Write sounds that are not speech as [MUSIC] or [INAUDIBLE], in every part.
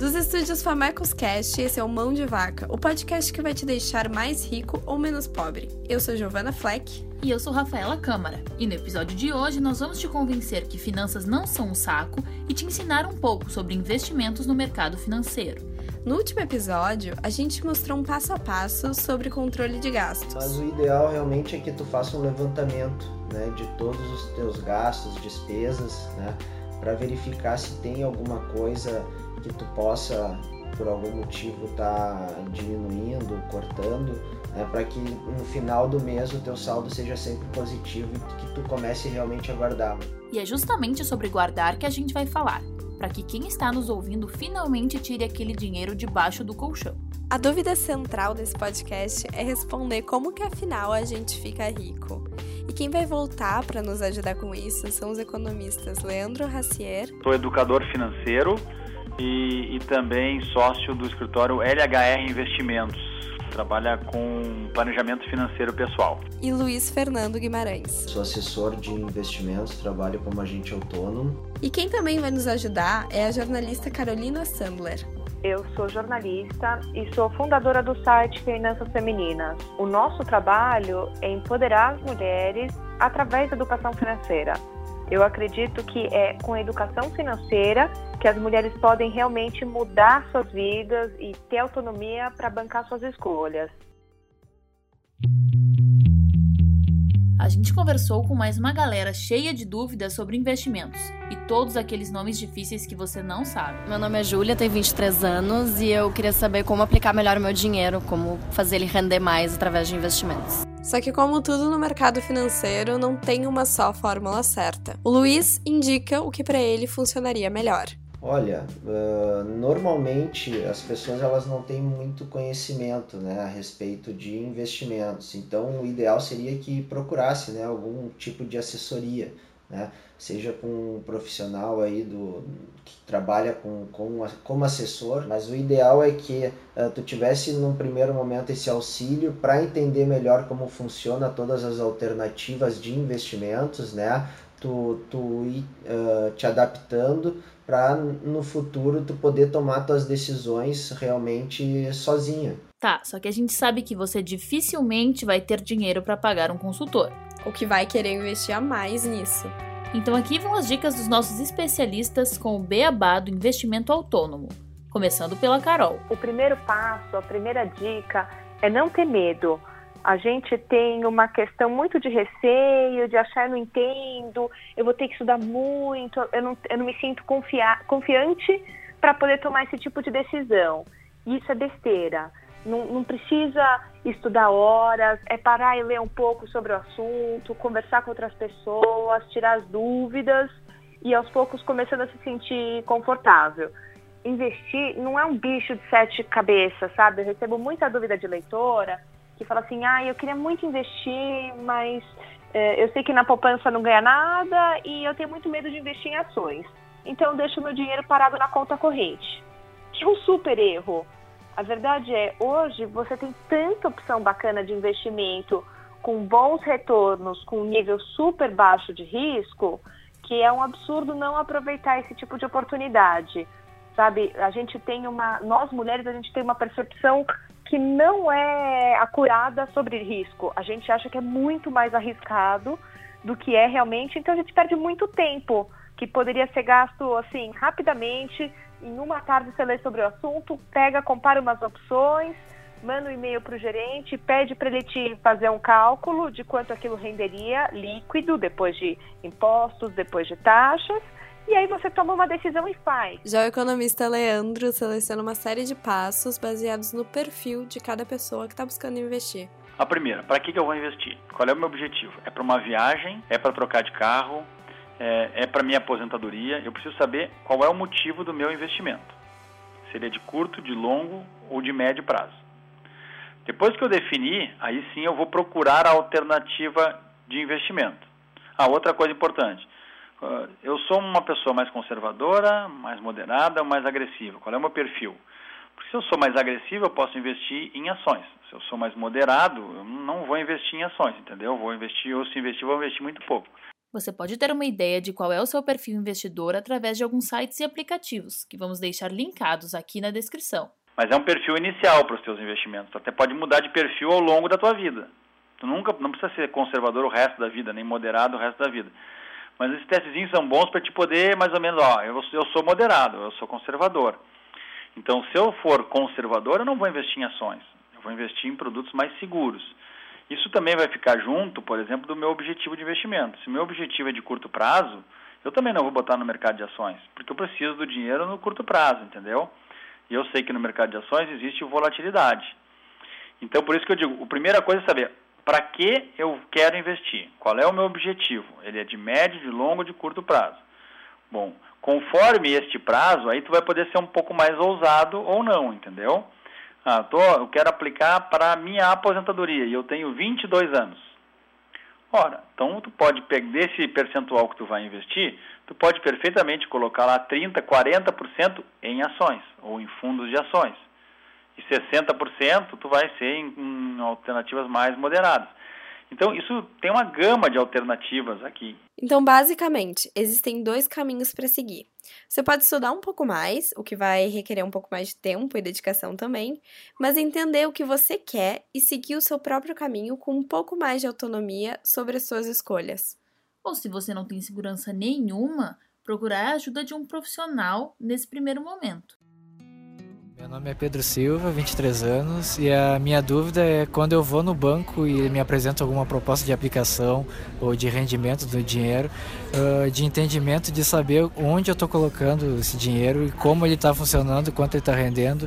Dos estúdios Famecos Cast, esse é o Mão de Vaca, o podcast que vai te deixar mais rico ou menos pobre. Eu sou Giovanna Fleck. E eu sou Rafaela Câmara. E no episódio de hoje nós vamos te convencer que finanças não são um saco e te ensinar um pouco sobre investimentos no mercado financeiro. No último episódio, a gente mostrou um passo a passo sobre controle de gastos. Mas o ideal realmente é que tu faça um levantamento né, de todos os teus gastos, despesas, né, para verificar se tem alguma coisa que tu possa, por algum motivo, estar tá diminuindo, cortando, né, para que no final do mês o teu saldo seja sempre positivo e que tu comece realmente a guardar. E é justamente sobre guardar que a gente vai falar, para que quem está nos ouvindo finalmente tire aquele dinheiro debaixo do colchão. A dúvida central desse podcast é responder como que afinal a gente fica rico. E quem vai voltar para nos ajudar com isso são os economistas Leandro Racier. Sou educador financeiro e, e também sócio do escritório LHR Investimentos. Trabalha com planejamento financeiro pessoal. E Luiz Fernando Guimarães. Sou assessor de investimentos, trabalho como agente autônomo. E quem também vai nos ajudar é a jornalista Carolina Sandler. Eu sou jornalista e sou fundadora do site Finanças Femininas. O nosso trabalho é empoderar as mulheres através da educação financeira. Eu acredito que é com a educação financeira que as mulheres podem realmente mudar suas vidas e ter autonomia para bancar suas escolhas. A gente conversou com mais uma galera cheia de dúvidas sobre investimentos e todos aqueles nomes difíceis que você não sabe. Meu nome é Júlia, tenho 23 anos e eu queria saber como aplicar melhor o meu dinheiro, como fazer ele render mais através de investimentos. Só que, como tudo no mercado financeiro, não tem uma só fórmula certa. O Luiz indica o que para ele funcionaria melhor. Olha, uh, normalmente as pessoas elas não têm muito conhecimento né, a respeito de investimentos, então o ideal seria que procurasse né, algum tipo de assessoria, né, seja com um profissional aí do, que trabalha com, com, como assessor, mas o ideal é que uh, tu tivesse num primeiro momento esse auxílio para entender melhor como funciona todas as alternativas de investimentos, né, tu, tu ir uh, te adaptando para no futuro tu poder tomar tuas decisões realmente sozinha. Tá, só que a gente sabe que você dificilmente vai ter dinheiro para pagar um consultor. Ou que vai querer investir a mais nisso. Então aqui vão as dicas dos nossos especialistas com o beabá do investimento autônomo. Começando pela Carol. O primeiro passo, a primeira dica é não ter medo a gente tem uma questão muito de receio, de achar eu não entendo, eu vou ter que estudar muito, eu não, eu não me sinto confia, confiante para poder tomar esse tipo de decisão. Isso é besteira. Não, não, precisa estudar horas, é parar e ler um pouco sobre o assunto, conversar com outras pessoas, tirar as dúvidas e aos poucos começando a se sentir confortável. Investir não é um bicho de sete cabeças, sabe? Eu recebo muita dúvida de leitora que fala assim, ah, eu queria muito investir, mas é, eu sei que na poupança não ganha nada e eu tenho muito medo de investir em ações. Então eu deixo meu dinheiro parado na conta corrente. Que é um super erro. A verdade é, hoje você tem tanta opção bacana de investimento com bons retornos, com nível super baixo de risco, que é um absurdo não aproveitar esse tipo de oportunidade. Sabe, a gente tem uma, nós mulheres, a gente tem uma percepção que não é acurada sobre risco. A gente acha que é muito mais arriscado do que é realmente, então a gente perde muito tempo que poderia ser gasto assim rapidamente. Em uma tarde você lê sobre o assunto, pega, compara umas opções, manda um e-mail para o gerente, pede para ele te fazer um cálculo de quanto aquilo renderia líquido depois de impostos, depois de taxas e aí você toma uma decisão e faz. Já o economista Leandro seleciona uma série de passos baseados no perfil de cada pessoa que está buscando investir. A primeira, para que, que eu vou investir? Qual é o meu objetivo? É para uma viagem? É para trocar de carro? É, é para minha aposentadoria? Eu preciso saber qual é o motivo do meu investimento. Seria de curto, de longo ou de médio prazo. Depois que eu definir, aí sim eu vou procurar a alternativa de investimento. Ah, outra coisa importante ah, eu sou uma pessoa mais conservadora, mais moderada mais agressiva? Qual é o meu perfil? Porque se eu sou mais agressivo, eu posso investir em ações. Se eu sou mais moderado, eu não vou investir em ações, entendeu? Eu vou investir, ou se investir, vou investir muito pouco. Você pode ter uma ideia de qual é o seu perfil investidor através de alguns sites e aplicativos, que vamos deixar linkados aqui na descrição. Mas é um perfil inicial para os teus investimentos. Tu até pode mudar de perfil ao longo da tua vida. Tu nunca não precisa ser conservador o resto da vida, nem moderado o resto da vida. Mas esses testezinhos são bons para te poder mais ou menos, ó, eu, eu sou moderado, eu sou conservador. Então, se eu for conservador, eu não vou investir em ações. Eu vou investir em produtos mais seguros. Isso também vai ficar junto, por exemplo, do meu objetivo de investimento. Se meu objetivo é de curto prazo, eu também não vou botar no mercado de ações, porque eu preciso do dinheiro no curto prazo, entendeu? E eu sei que no mercado de ações existe volatilidade. Então, por isso que eu digo, a primeira coisa é saber para que eu quero investir, qual é o meu objetivo. Ele é de médio, de longo, de curto prazo. Bom, conforme este prazo, aí tu vai poder ser um pouco mais ousado ou não, entendeu? Ah, tô, eu quero aplicar para a minha aposentadoria e eu tenho 22 anos. Ora, então tu pode pegar esse percentual que tu vai investir, tu pode perfeitamente colocar lá 30, 40% em ações ou em fundos de ações. E 60% tu vai ser em, em alternativas mais moderadas. Então, isso tem uma gama de alternativas aqui. Então, basicamente, existem dois caminhos para seguir. Você pode estudar um pouco mais, o que vai requerer um pouco mais de tempo e dedicação também, mas entender o que você quer e seguir o seu próprio caminho com um pouco mais de autonomia sobre as suas escolhas. Ou se você não tem segurança nenhuma, procurar a ajuda de um profissional nesse primeiro momento. Meu nome é Pedro Silva, 23 anos, e a minha dúvida é quando eu vou no banco e me apresenta alguma proposta de aplicação ou de rendimento do dinheiro, de entendimento de saber onde eu estou colocando esse dinheiro e como ele está funcionando, quanto ele está rendendo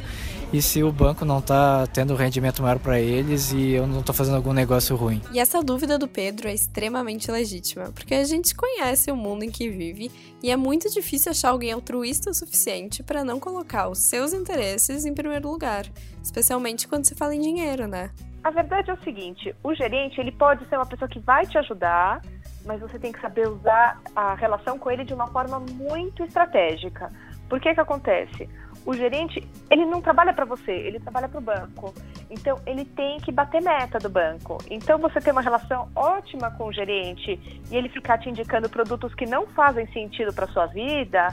e se o banco não está tendo rendimento maior para eles e eu não estou fazendo algum negócio ruim. E essa dúvida do Pedro é extremamente legítima, porque a gente conhece o mundo em que vive e é muito difícil achar alguém altruísta o suficiente para não colocar os seus interesses em primeiro lugar, especialmente quando se fala em dinheiro, né? A verdade é o seguinte, o gerente ele pode ser uma pessoa que vai te ajudar, mas você tem que saber usar a relação com ele de uma forma muito estratégica. Por que que acontece? O gerente, ele não trabalha para você, ele trabalha para o banco. Então, ele tem que bater meta do banco. Então, você ter uma relação ótima com o gerente e ele ficar te indicando produtos que não fazem sentido para sua vida,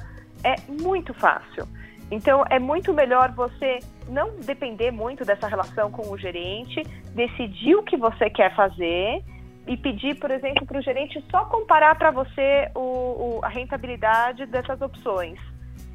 é muito fácil. Então, é muito melhor você não depender muito dessa relação com o gerente, decidir o que você quer fazer e pedir, por exemplo, para o gerente só comparar para você o, o, a rentabilidade dessas opções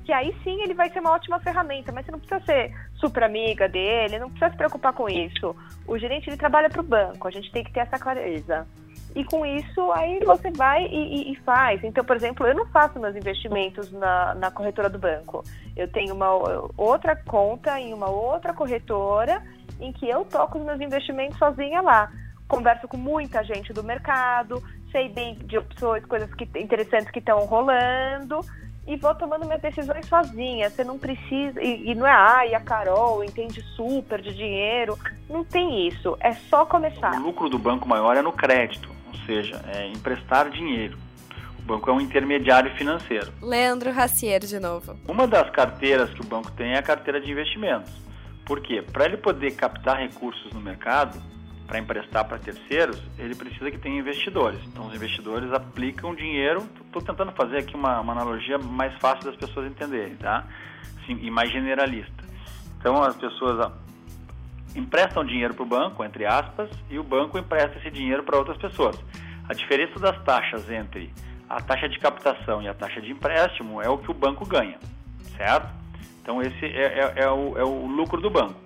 que aí sim ele vai ser uma ótima ferramenta, mas você não precisa ser super amiga dele, não precisa se preocupar com isso. O gerente ele trabalha para o banco, a gente tem que ter essa clareza. E com isso, aí você vai e, e, e, faz. Então, por exemplo, eu não faço meus investimentos na, na corretora do banco. Eu tenho uma outra conta em uma outra corretora em que eu toco os meus investimentos sozinha lá. Converso com muita gente do mercado, sei bem de opções, coisas que, interessantes que estão rolando e vou tomando minhas decisões sozinha. Você não precisa. E, e não é, ai, a Carol entende super de dinheiro. Não tem isso. É só começar. O lucro do banco maior é no crédito, ou seja, é emprestar dinheiro. O banco é um intermediário financeiro. Leandro Racier, de novo. Uma das carteiras que o banco tem é a carteira de investimentos. Por quê? Para ele poder captar recursos no mercado, para emprestar para terceiros, ele precisa que tenha investidores. Então, os investidores aplicam dinheiro. Estou tentando fazer aqui uma, uma, analogia mais fácil das pessoas entenderem, tá? Sim, e mais generalista. Então, as pessoas emprestam dinheiro para o banco, entre aspas, e o banco empresta esse dinheiro para outras pessoas. A diferença das taxas entre a taxa de captação e a taxa de empréstimo é o que o banco ganha, certo? Então, esse é, é, é, o, é o lucro do banco.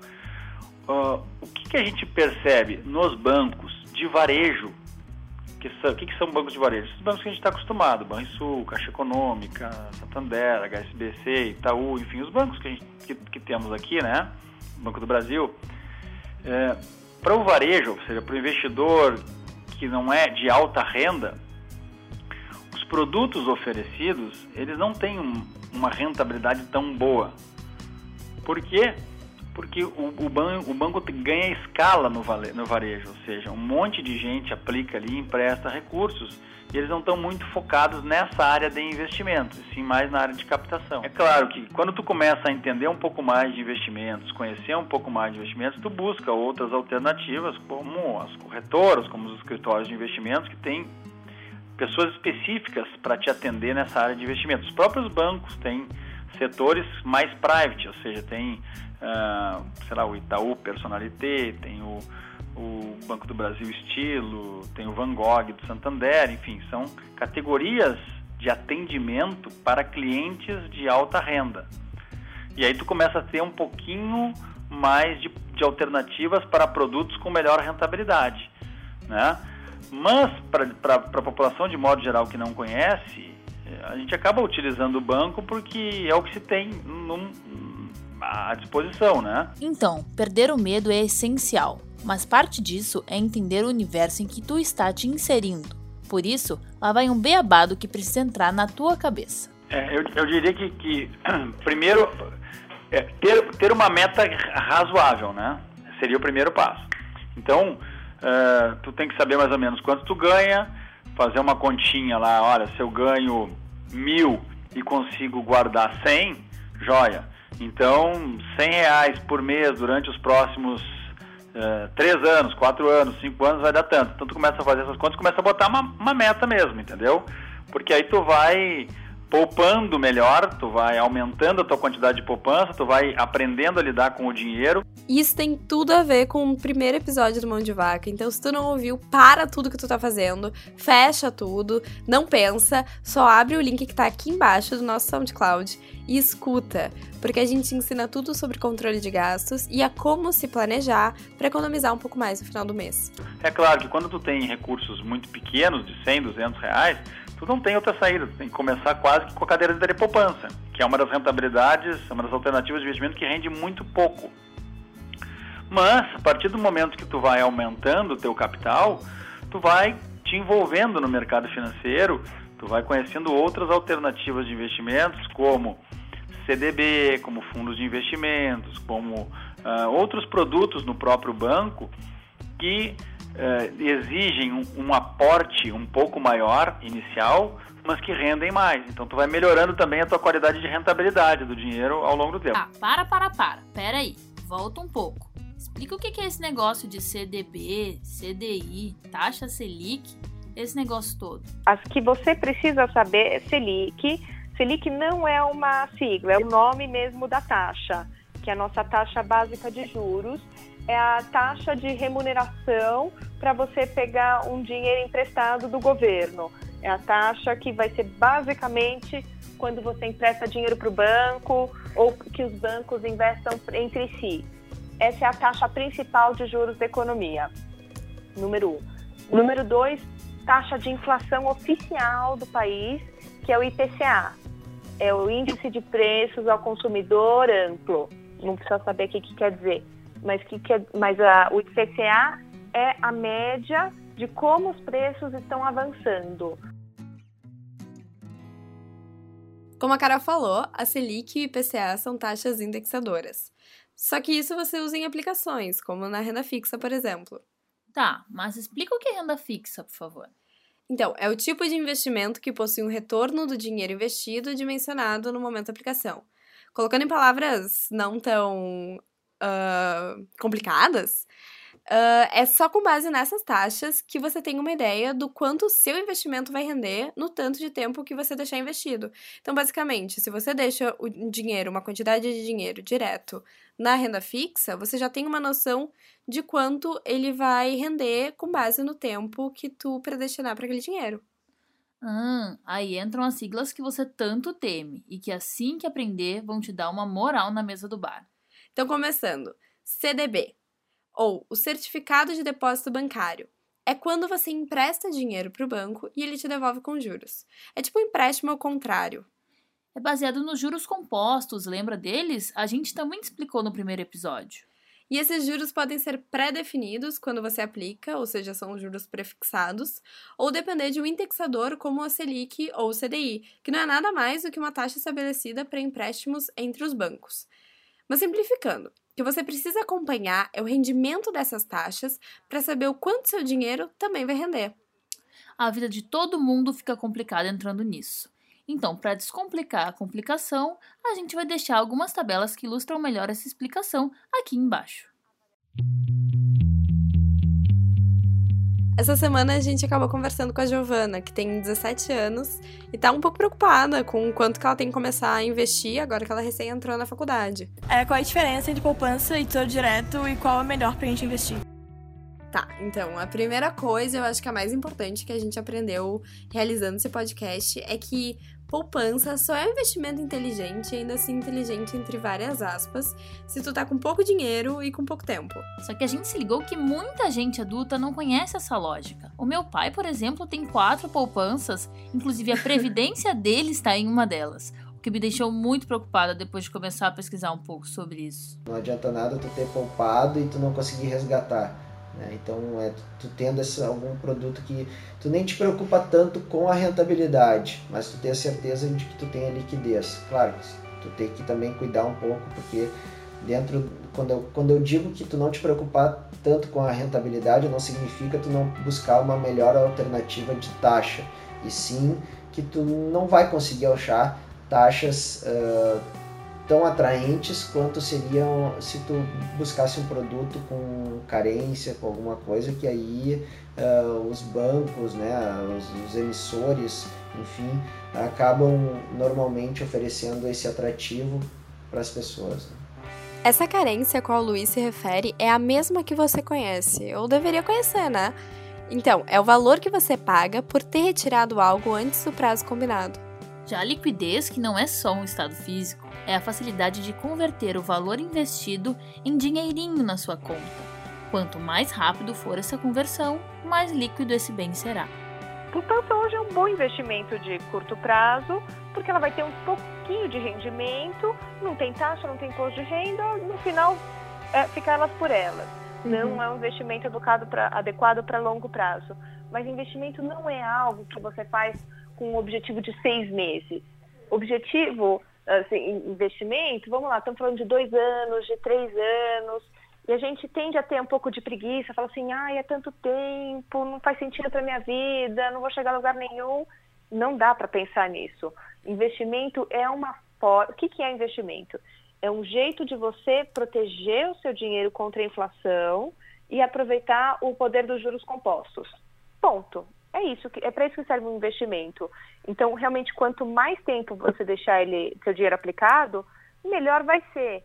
Uh, o que, que, a gente percebe nos bancos de varejo? Que são, o que, que são bancos de varejo? Os bancos que a gente está acostumado, Banrisul, Caixa Econômica, Santander, HSBC, Itaú, enfim, os bancos que, a gente, que, que temos aqui, né? Banco do Brasil. É, para o varejo, ou seja, para o investidor que não é de alta renda, os produtos oferecidos, eles não têm um, uma rentabilidade tão boa. Por quê? Porque o, o, ban, o banco ganha escala no, vale, no varejo, ou seja, um monte de gente aplica ali, empresta recursos e eles não estão muito focados nessa área de investimentos, sim mais na área de captação. É claro que quando tu começa a entender um pouco mais de investimentos, conhecer um pouco mais de investimentos, tu busca outras alternativas, como as corretoras, como os escritórios de investimentos que têm pessoas específicas para te atender nessa área de investimentos. Os próprios bancos têm setores mais private, ou seja, tem, uh, sei lá, o Itaú Personalité, tem o, o Banco do Brasil Estilo, tem o Van Gogh do Santander, enfim, são categorias de atendimento para clientes de alta renda. E aí tu começa a ter um pouquinho mais de, de alternativas para produtos com melhor rentabilidade, né? Mas para a população de modo geral que não conhece, a gente acaba utilizando o banco porque é o que se tem num, à disposição, né? Então, perder o medo é essencial, mas parte disso é entender o universo em que tu está te inserindo. Por isso, lá vai um beabá do que precisa entrar na tua cabeça. É, eu, eu, diria que, que [CLEARS THROAT] primeiro, é, ter, ter uma meta razoável, né? Seria o primeiro passo. Então, uh, tu tem que saber mais ou menos quanto tu ganha, fazer uma continha lá, olha, se eu ganho mil e consigo guardar 100, joia. Então, 100 reais por mês durante os próximos uh, três anos, quatro anos, cinco anos vai dar tanto. Então tu começa a fazer essas contas, começa a botar uma, uma meta mesmo, entendeu? Porque aí tu vai poupando melhor, tu vai aumentando a tua quantidade de poupança, tu vai aprendendo a lidar com o dinheiro. Isso tem tudo a ver com o primeiro episódio do Mão de Vaca. Então, se tu não ouviu, para tudo que tu tá fazendo, fecha tudo, não pensa, só abre o link que tá aqui embaixo do nosso SoundCloud e escuta, porque a gente ensina tudo sobre controle de gastos e a como se planejar para economizar um pouco mais no final do mês. É claro que quando tu tem recursos muito pequenos, de 100, 200 reais, tu não tem outra saída, tu tem que começar quase que com a cadeira de poupança, que é uma das rentabilidades, uma das alternativas de investimento que rende muito pouco. Mas, a partir do momento que tu vai aumentando o teu capital, tu vai te envolvendo no mercado financeiro, tu vai conhecendo outras alternativas de investimentos, como CDB, como fundos de investimentos, como uh, outros produtos no próprio banco, que eh, exigem um, um, aporte um pouco maior inicial, mas que rendem mais. Então tu vai melhorando também a tua qualidade de rentabilidade do dinheiro ao longo do tempo. Ah, para, para, para. Pera aí. Volta um pouco. Explica o que é esse negócio de CDB, CDI, taxa Selic, esse negócio todo. As que você precisa saber é Selic. Selic não é uma sigla, é o nome mesmo da taxa, que é a nossa taxa básica de juros é a taxa de remuneração para você pegar um dinheiro emprestado do governo. É a taxa que vai ser basicamente quando você empresta dinheiro para o banco ou que os bancos investam entre si. Essa é a taxa principal de juros da economia. Número um. Número dois, taxa de inflação oficial do país, que é o IPCA. É o Índice de Preços ao Consumidor Amplo. Não precisa saber o que, que quer dizer mas, que, que é, mas a, o IPCA é a média de como os preços estão avançando. Como a Cara falou, a Selic e o IPCA são taxas indexadoras. Só que isso você usa em aplicações, como na renda fixa, por exemplo. Tá, mas explica o que é renda fixa, por favor. Então, é o tipo de investimento que possui um retorno do dinheiro investido dimensionado no momento da aplicação. Colocando em palavras não tão uh, complicadas, uh, é só com base nessas taxas que você tem uma ideia do quanto o seu investimento vai render no tanto de tempo que você deixar investido. Então, basicamente, se você deixa o dinheiro, uma quantidade de dinheiro direto na renda fixa, você já tem uma noção de quanto ele vai render com base no tempo que tu predestinar para aquele dinheiro. Ah, aí entram as siglas que você tanto teme e que assim que aprender vão te dar uma moral na mesa do bar. Então, começando, CDB, ou o Certificado de Depósito Bancário. É quando você empresta dinheiro para o banco e ele te devolve com juros. É tipo um empréstimo ao contrário. É baseado nos juros compostos, lembra deles? A gente também explicou no primeiro episódio. E esses juros podem ser pré-definidos quando você aplica, ou seja, são juros prefixados, ou depender de um indexador como a Selic ou o CDI, que não é nada mais do que uma taxa estabelecida para empréstimos entre os bancos. Mas simplificando, o que você precisa acompanhar é o rendimento dessas taxas para saber o quanto seu dinheiro também vai render. A vida de todo mundo fica complicada entrando nisso. Então, para descomplicar a complicação, a gente vai deixar algumas tabelas que ilustram melhor essa explicação aqui embaixo. Essa semana a gente acabou conversando com a Giovana, que tem 17 anos e tá um pouco preocupada com o quanto que ela tem que começar a investir agora que ela recém entrou na faculdade. É, qual a diferença entre poupança e tesouro direto e qual é melhor pra gente investir? Tá, então, a primeira coisa, eu acho que a mais importante que a gente aprendeu realizando esse podcast é que poupança só é um investimento inteligente, ainda assim inteligente entre várias aspas, se tu tá com pouco dinheiro e com pouco tempo. Só que a gente se ligou que muita gente adulta não conhece essa lógica. O meu pai, por exemplo, tem quatro poupanças, inclusive a previdência [LAUGHS] dele está em uma delas. O que me deixou muito preocupada depois de começar a pesquisar um pouco sobre isso. Não adianta nada tu ter poupado e tu não conseguir resgatar né? Então, é tu tendo esse, algum produto que tu nem te preocupa tanto com a rentabilidade, mas tu tem a certeza de que tu tem a liquidez. Claro, tu tem que também cuidar um pouco, porque dentro quando eu, quando eu digo que tu não te preocupar tanto com a rentabilidade, não significa tu não buscar uma melhor alternativa de taxa, e sim que tu não vai conseguir achar taxas uh, tão atraentes quanto seriam se tu buscasse um produto com carência, com alguma coisa que aí uh, os bancos, né, os, os, emissores, enfim, acabam normalmente oferecendo esse atrativo para as pessoas. Né? Essa carência a qual o Luiz se refere é a mesma que você conhece, ou deveria conhecer, né? Então, é o valor que você paga por ter retirado algo antes do prazo combinado. Já a liquidez, que não é só um estado físico, é a facilidade de converter o valor investido em dinheirinho na sua conta. Quanto mais rápido for essa conversão, mais líquido esse bem será. Portanto, hoje é um bom investimento de curto prazo, porque ela vai ter um pouquinho de rendimento, não tem taxa, não tem imposto de renda, no final é, fica elas por elas. Uhum. Não é um investimento pra, adequado para longo prazo. Mas investimento não é algo que você faz com um objetivo de seis meses. Objetivo, assim, investimento, vamos lá, estamos falando de dois anos, de três anos, e a gente tende a ter um pouco de preguiça, fala assim, ai, é tanto tempo, não faz sentido para minha vida, não vou chegar a lugar nenhum. Não dá para pensar nisso. Investimento é uma forma. O que, que é investimento? É um jeito de você proteger o seu dinheiro contra a inflação e aproveitar o poder dos juros compostos. Ponto. É isso, é para isso que serve um investimento. Então, realmente, quanto mais tempo você deixar ele, seu dinheiro aplicado, melhor vai ser.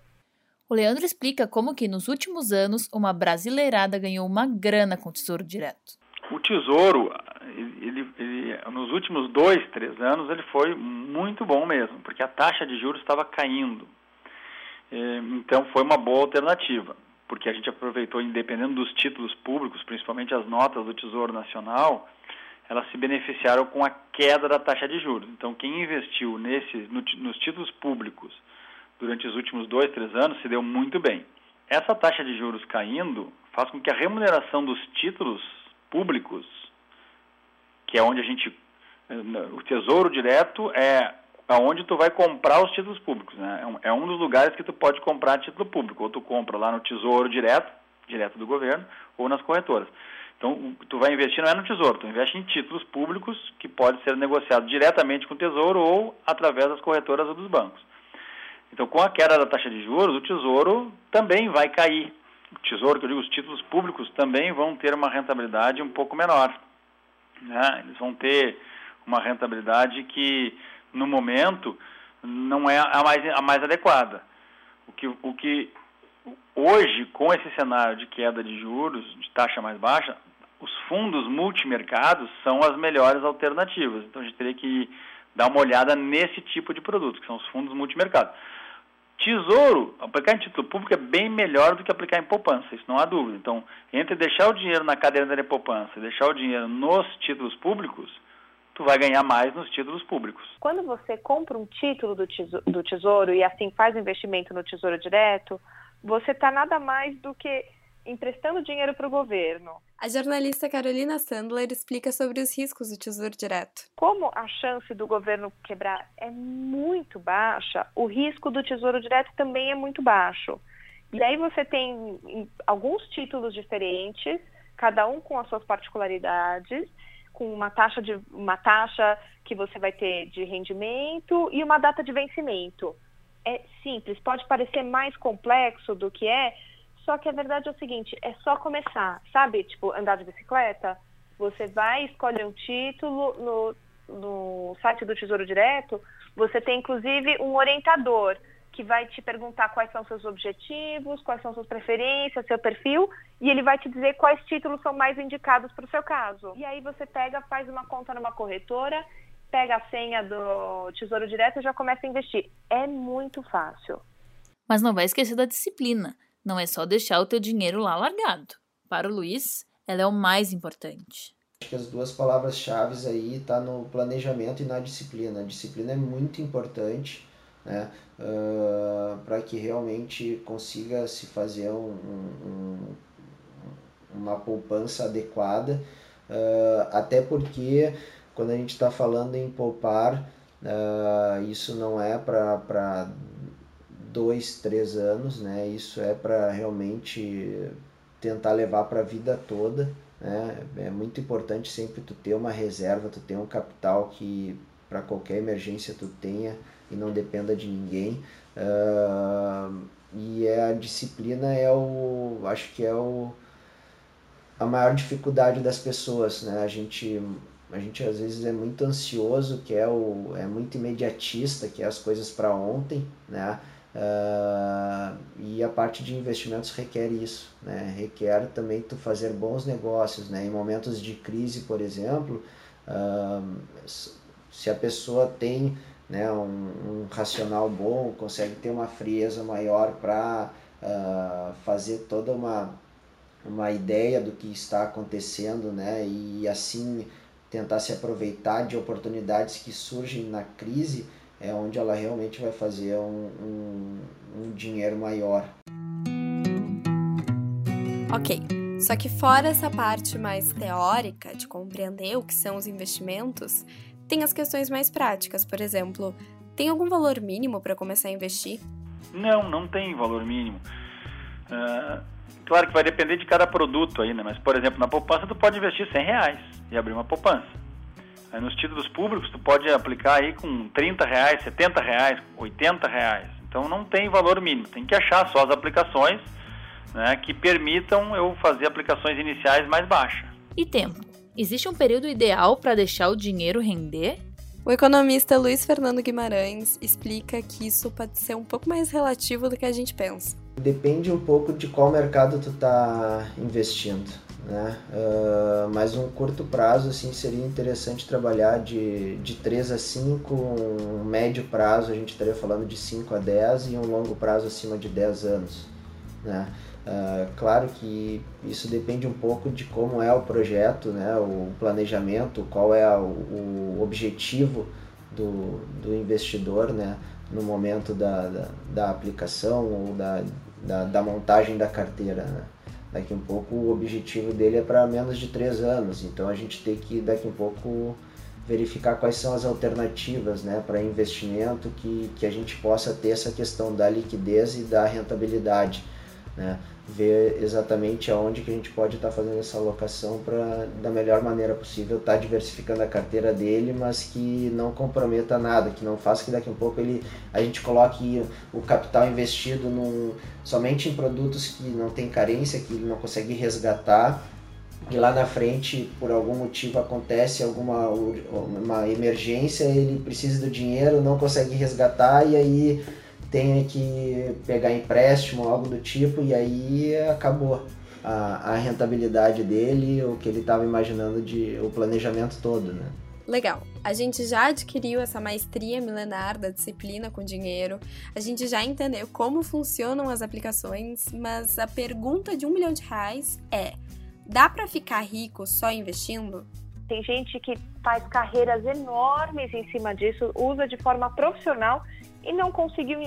O Leandro explica como que nos últimos anos uma brasileirada ganhou uma grana com o Tesouro Direto. O Tesouro, ele, ele, nos últimos dois, três anos, ele foi muito bom mesmo, porque a taxa de juros estava caindo. É, então foi uma boa alternativa, porque a gente aproveitou, independendo dos títulos públicos, principalmente as notas do Tesouro Nacional, elas se beneficiaram com a queda da taxa de juros. Então, quem investiu nesse, no, nos títulos públicos durante os últimos dois, três anos se deu muito bem. Essa taxa de juros caindo faz com que a remuneração dos títulos públicos, que é onde a gente. O tesouro direto é aonde tu vai comprar os títulos públicos. Né? É um é dos lugares que tu pode comprar título público. Ou tu compra lá no tesouro direto, direto do governo, ou nas corretoras. Então, tu vai investir não é no tesouro, tu investe em títulos públicos que pode ser negociado diretamente com o tesouro ou através das corretoras ou dos bancos. Então, com a queda da taxa de juros, o tesouro também vai cair. O tesouro, que eu digo, os títulos públicos também vão ter uma rentabilidade um pouco menor. Né? Eles vão ter uma rentabilidade que, no momento, não é a mais, a mais adequada. O que, o que hoje, com esse cenário de queda de juros, de taxa mais baixa, os fundos multimercados são as melhores alternativas. Então a gente teria que dar uma olhada nesse tipo de produto, que são os fundos multimercados. Tesouro, aplicar em título público é bem melhor do que aplicar em poupança, isso não há dúvida. Então, entre deixar o dinheiro na caderneta de poupança e deixar o dinheiro nos títulos públicos, tu vai ganhar mais nos títulos públicos. Quando você compra um título do tesouro, do tesouro e assim faz o investimento no tesouro direto, você está nada mais do que emprestando dinheiro para o governo. A jornalista Carolina Sandler explica sobre os riscos do Tesouro Direto. Como a chance do governo quebrar é muito baixa, o risco do Tesouro Direto também é muito baixo. E aí você tem alguns títulos diferentes, cada um com as suas particularidades, com uma taxa de uma taxa que você vai ter de rendimento e uma data de vencimento é simples, pode parecer mais complexo do que é, só que a verdade é o seguinte, é só começar, sabe? Tipo, andar de bicicleta, Você vai escolher um título no, no site do Tesouro Direto, você tem inclusive um orientador que vai te perguntar quais são seus objetivos, quais são suas preferências, seu perfil, e ele vai te dizer quais títulos são mais indicados para o seu caso. E aí você pega, faz uma conta numa corretora, pega a senha do Tesouro Direto e já começa a investir. É muito fácil. Mas não vai esquecer da disciplina. Não é só deixar o teu dinheiro lá largado. Para o Luiz, ela é o mais importante. Acho que as duas palavras-chave aí tá no planejamento e na disciplina. A disciplina é muito importante, né? Uh, para que realmente consiga se fazer um, um, uma poupança adequada, uh, até porque quando a gente está falando em poupar, uh, isso não é para dois, três anos, né? Isso é para realmente tentar levar para a vida toda. Né? É muito importante sempre tu ter uma reserva, tu ter um capital que para qualquer emergência tu tenha e não dependa de ninguém. Uh, e é a disciplina é o, acho que é o a maior dificuldade das pessoas, né? A gente a gente às vezes é muito ansioso, que é o é muito imediatista, que é as coisas para ontem, né? Uh, e a parte de investimentos requer isso, né? requer também tu fazer bons negócios. Né? Em momentos de crise, por exemplo, uh, se a pessoa tem né, um, um, racional bom, consegue ter uma frieza maior para uh, ah, fazer toda uma, uma ideia do que está acontecendo né? e assim tentar se aproveitar de oportunidades que surgem na crise, é onde ela realmente vai fazer um, um, um dinheiro maior. Ok, só que fora essa parte mais teórica de compreender o que são os investimentos, tem as questões mais práticas, por exemplo, tem algum valor mínimo para começar a investir? Não, não tem valor mínimo. Uh, claro que vai depender de cada produto aí, né? Mas, por exemplo, na poupança tu pode investir 100 reais e abrir uma poupança. Aí nos títulos públicos tu pode aplicar aí com 30 reais, 70 reais, 80 reais. Então não tem valor mínimo, tem que achar só as aplicações né, que permitam eu fazer aplicações iniciais mais baixas. E tempo? Existe um período ideal para deixar o dinheiro render? O economista Luiz Fernando Guimarães explica que isso pode ser um pouco mais relativo do que a gente pensa. Depende um pouco de qual mercado tu está investindo né? Uh, mas um curto prazo assim seria interessante trabalhar de, de 3 a 5, um médio prazo a gente estaria falando de 5 a 10 e um longo prazo acima de 10 anos. Né? Uh, claro que isso depende um pouco de como é o projeto, né? o planejamento, qual é o, o objetivo do, do investidor né? no momento da, da, da aplicação ou da, da, da montagem da carteira. Né? daqui um pouco o objetivo dele é para menos de três anos, então a gente tem que daqui um pouco verificar quais são as alternativas né, para investimento que, que a gente possa ter essa questão da liquidez e da rentabilidade. Né? Ver exatamente aonde que a gente pode estar tá fazendo essa alocação para da melhor maneira possível estar tá diversificando a carteira dele, mas que não comprometa nada, que não faça que daqui a pouco ele a gente coloque o capital investido somente em produtos que não tem carência, que ele não consegue resgatar e lá na frente por algum motivo acontece alguma uma emergência, ele precisa do dinheiro, não consegue resgatar e aí tenha que pegar empréstimo, algo do tipo, e aí acabou a, a rentabilidade dele, o que ele estava imaginando de o planejamento todo, né? Legal. A gente já adquiriu essa maestria milenar da disciplina com dinheiro, a gente já entendeu como funcionam as aplicações, mas a pergunta de um milhão de reais é: dá para ficar rico só investindo? Tem gente que faz carreiras enormes em cima disso, usa de forma profissional e não conseguiu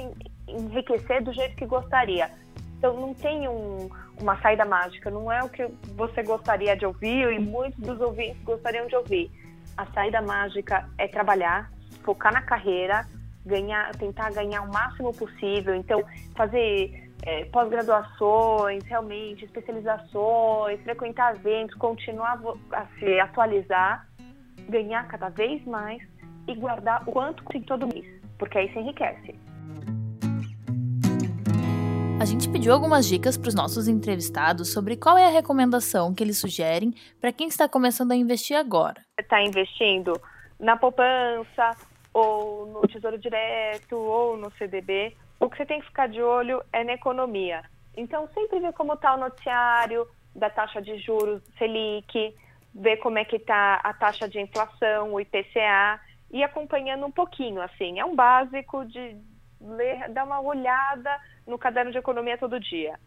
enriquecer do jeito que gostaria. Então não tem um, uma saída mágica, não é o que você gostaria de ouvir e muitos dos ouvintes gostariam de ouvir. A saída mágica é trabalhar, focar na carreira, ganhar, tentar ganhar o máximo possível. Então fazer é, pós-graduações, realmente especializações, frequentar eventos, continuar a se atualizar, ganhar cada vez mais e guardar o quanto todo mês porque aí se enriquece. A gente pediu algumas dicas para os nossos entrevistados sobre qual é a recomendação que eles sugerem para quem está começando a investir agora. Está investindo na poupança, ou no Tesouro Direto, ou no CDB. O que você tem que ficar de olho é na economia. Então, sempre ver como está o noticiário da taxa de juros Selic, ver como é que está a taxa de inflação, o IPCA, e acompanhando um pouquinho, assim. É um básico de ler, dar uma olhada no caderno de economia todo dia.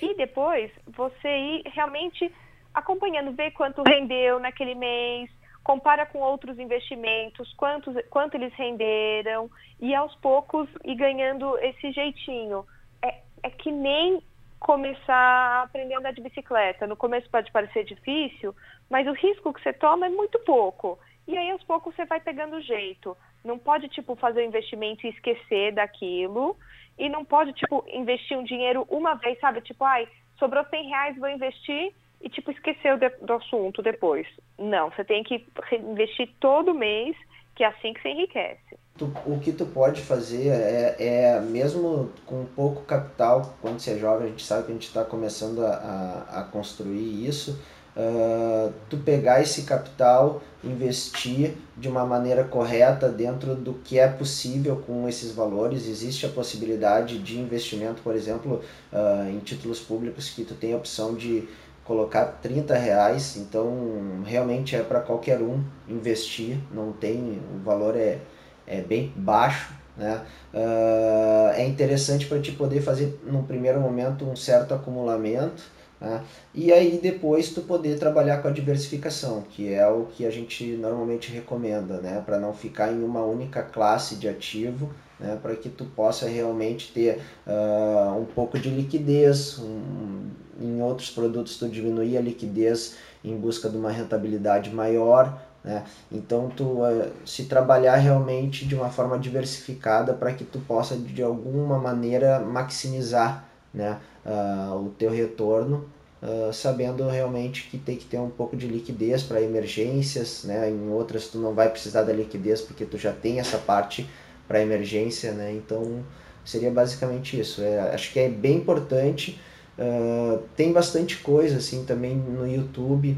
E depois você ir realmente acompanhando, ver quanto rendeu naquele mês, compara com outros investimentos, quantos, quanto eles renderam, e aos poucos ir ganhando esse jeitinho. É, é que nem começar a aprender a andar de bicicleta. No começo pode parecer difícil, mas o risco que você toma é muito pouco. E aí aos poucos você vai pegando jeito. Não pode, tipo, fazer o investimento e esquecer daquilo. E não pode, tipo, investir um dinheiro uma vez, sabe? Tipo, ai, sobrou 100 reais, vou investir e, tipo, esqueceu de, do assunto depois. Não, você tem que investir todo mês, que é assim que você enriquece. Tu, o que tu pode fazer é, é, mesmo com pouco capital, quando você é jovem, a gente sabe que a gente está começando a, a, a construir isso, uh, tu pegar esse capital, investir de uma maneira correta dentro do que é possível com esses valores. Existe a possibilidade de investimento, por exemplo, uh, em títulos públicos que tu tem a opção de colocar 30 reais, então realmente é para qualquer um investir, não tem, o valor é, é bem baixo, né? Uh, é interessante para te poder fazer no primeiro momento um certo acumulamento, né? E aí depois tu poder trabalhar com a diversificação, que é o que a gente normalmente recomenda, né? Para não ficar em uma única classe de ativo, né? Para que tu possa realmente ter uh, um pouco de liquidez, um, em outros produtos tu diminuir a liquidez em busca de uma rentabilidade maior, né? Então tu uh, se trabalhar realmente de uma forma diversificada para que tu possa de alguma maneira maximizar né, uh, o teu retorno, uh, sabendo realmente que tem que ter um pouco de liquidez para emergências, né? Em outras tu não vai precisar da liquidez porque tu já tem essa parte para emergência, né? Então seria basicamente isso. É, acho que é bem importante. Uh, tem bastante coisa assim também no YouTube,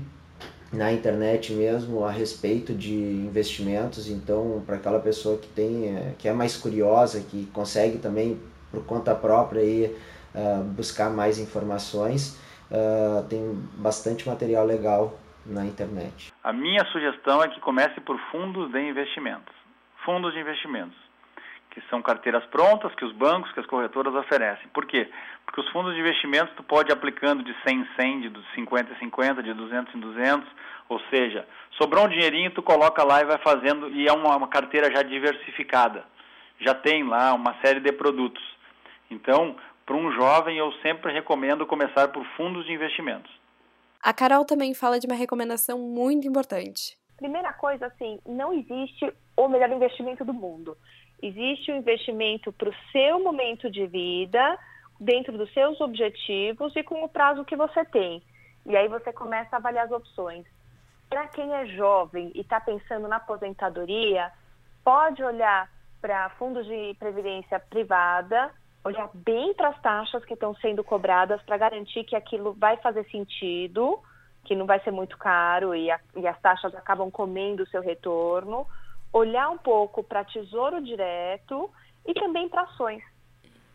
na internet mesmo a respeito de investimentos. Então para aquela pessoa que tem, é, que é mais curiosa, que consegue também por conta própria aí uh, buscar mais informações. Uh, tem bastante material legal na internet. A minha sugestão é que comece por fundos de investimentos. Fundos de investimentos, que são carteiras prontas que os bancos, que as corretoras oferecem. Por quê? Porque os fundos de investimentos tu pode aplicando de 100 em 100, de 50 em 50, de 200 em 200, ou seja, sobrou um dinheirinho, tu coloca lá e vai fazendo, e é uma, uma carteira já diversificada. Já tem lá uma série de produtos. Então, para um jovem, eu sempre recomendo começar por fundos de investimentos. A Carol também fala de uma recomendação muito importante. Primeira coisa, assim, não existe o melhor investimento do mundo. Existe o um investimento para o seu momento de vida, dentro dos seus objetivos e com o prazo que você tem. E aí você começa a avaliar as opções. Para quem é jovem e está pensando na aposentadoria, pode olhar para fundos de previdência privada, olhar bem para as taxas que estão sendo cobradas para garantir que aquilo vai fazer sentido, que não vai ser muito caro e, a, e as taxas acabam comendo o seu retorno. Olhar um pouco para tesouro direto e também para ações.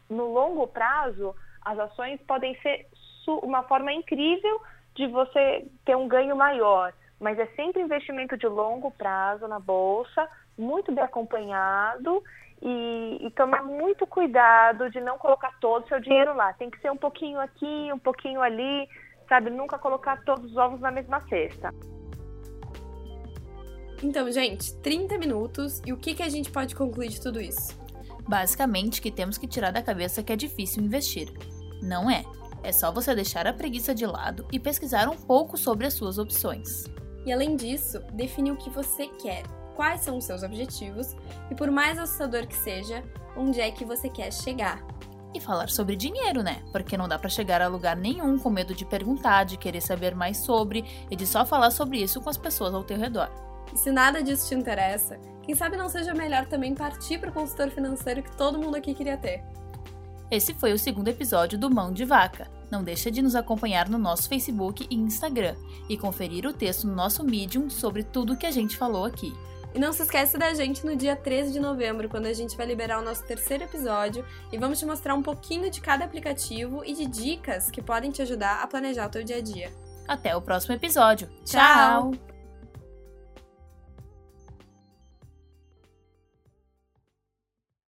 No longo prazo, as ações podem ser uma forma incrível de você ter um ganho maior, mas é sempre investimento de longo prazo na bolsa, muito bem acompanhado e, e, tomar muito cuidado de não colocar todo o seu dinheiro lá. Tem que ser um pouquinho aqui, um pouquinho ali, sabe? Nunca colocar todos os ovos na mesma cesta. Então, gente, 30 minutos e o que, que a gente pode concluir de tudo isso? Basicamente, que temos que tirar da cabeça que é difícil investir. Não é. É só você deixar a preguiça de lado e pesquisar um pouco sobre as suas opções. E além disso, definir o que você quer, quais são os seus objetivos e, por mais assustador que seja, onde é que você quer chegar. E falar sobre dinheiro, né? Porque não dá para chegar a lugar nenhum com medo de perguntar, de querer saber mais sobre e de só falar sobre isso com as pessoas ao teu redor. E se nada disso te interessa, quem sabe não seja melhor também partir para o consultor financeiro que todo mundo aqui queria ter. Esse foi o segundo episódio do Mão de Vaca. Não deixa de nos acompanhar no nosso Facebook e Instagram e conferir o texto no nosso Medium sobre tudo que a gente falou aqui. E não se esquece da gente no dia 13 de novembro, quando a gente vai liberar o nosso terceiro episódio e vamos te mostrar um pouquinho de cada aplicativo e de dicas que podem te ajudar a planejar o teu dia a dia. Até o próximo episódio. Tchau!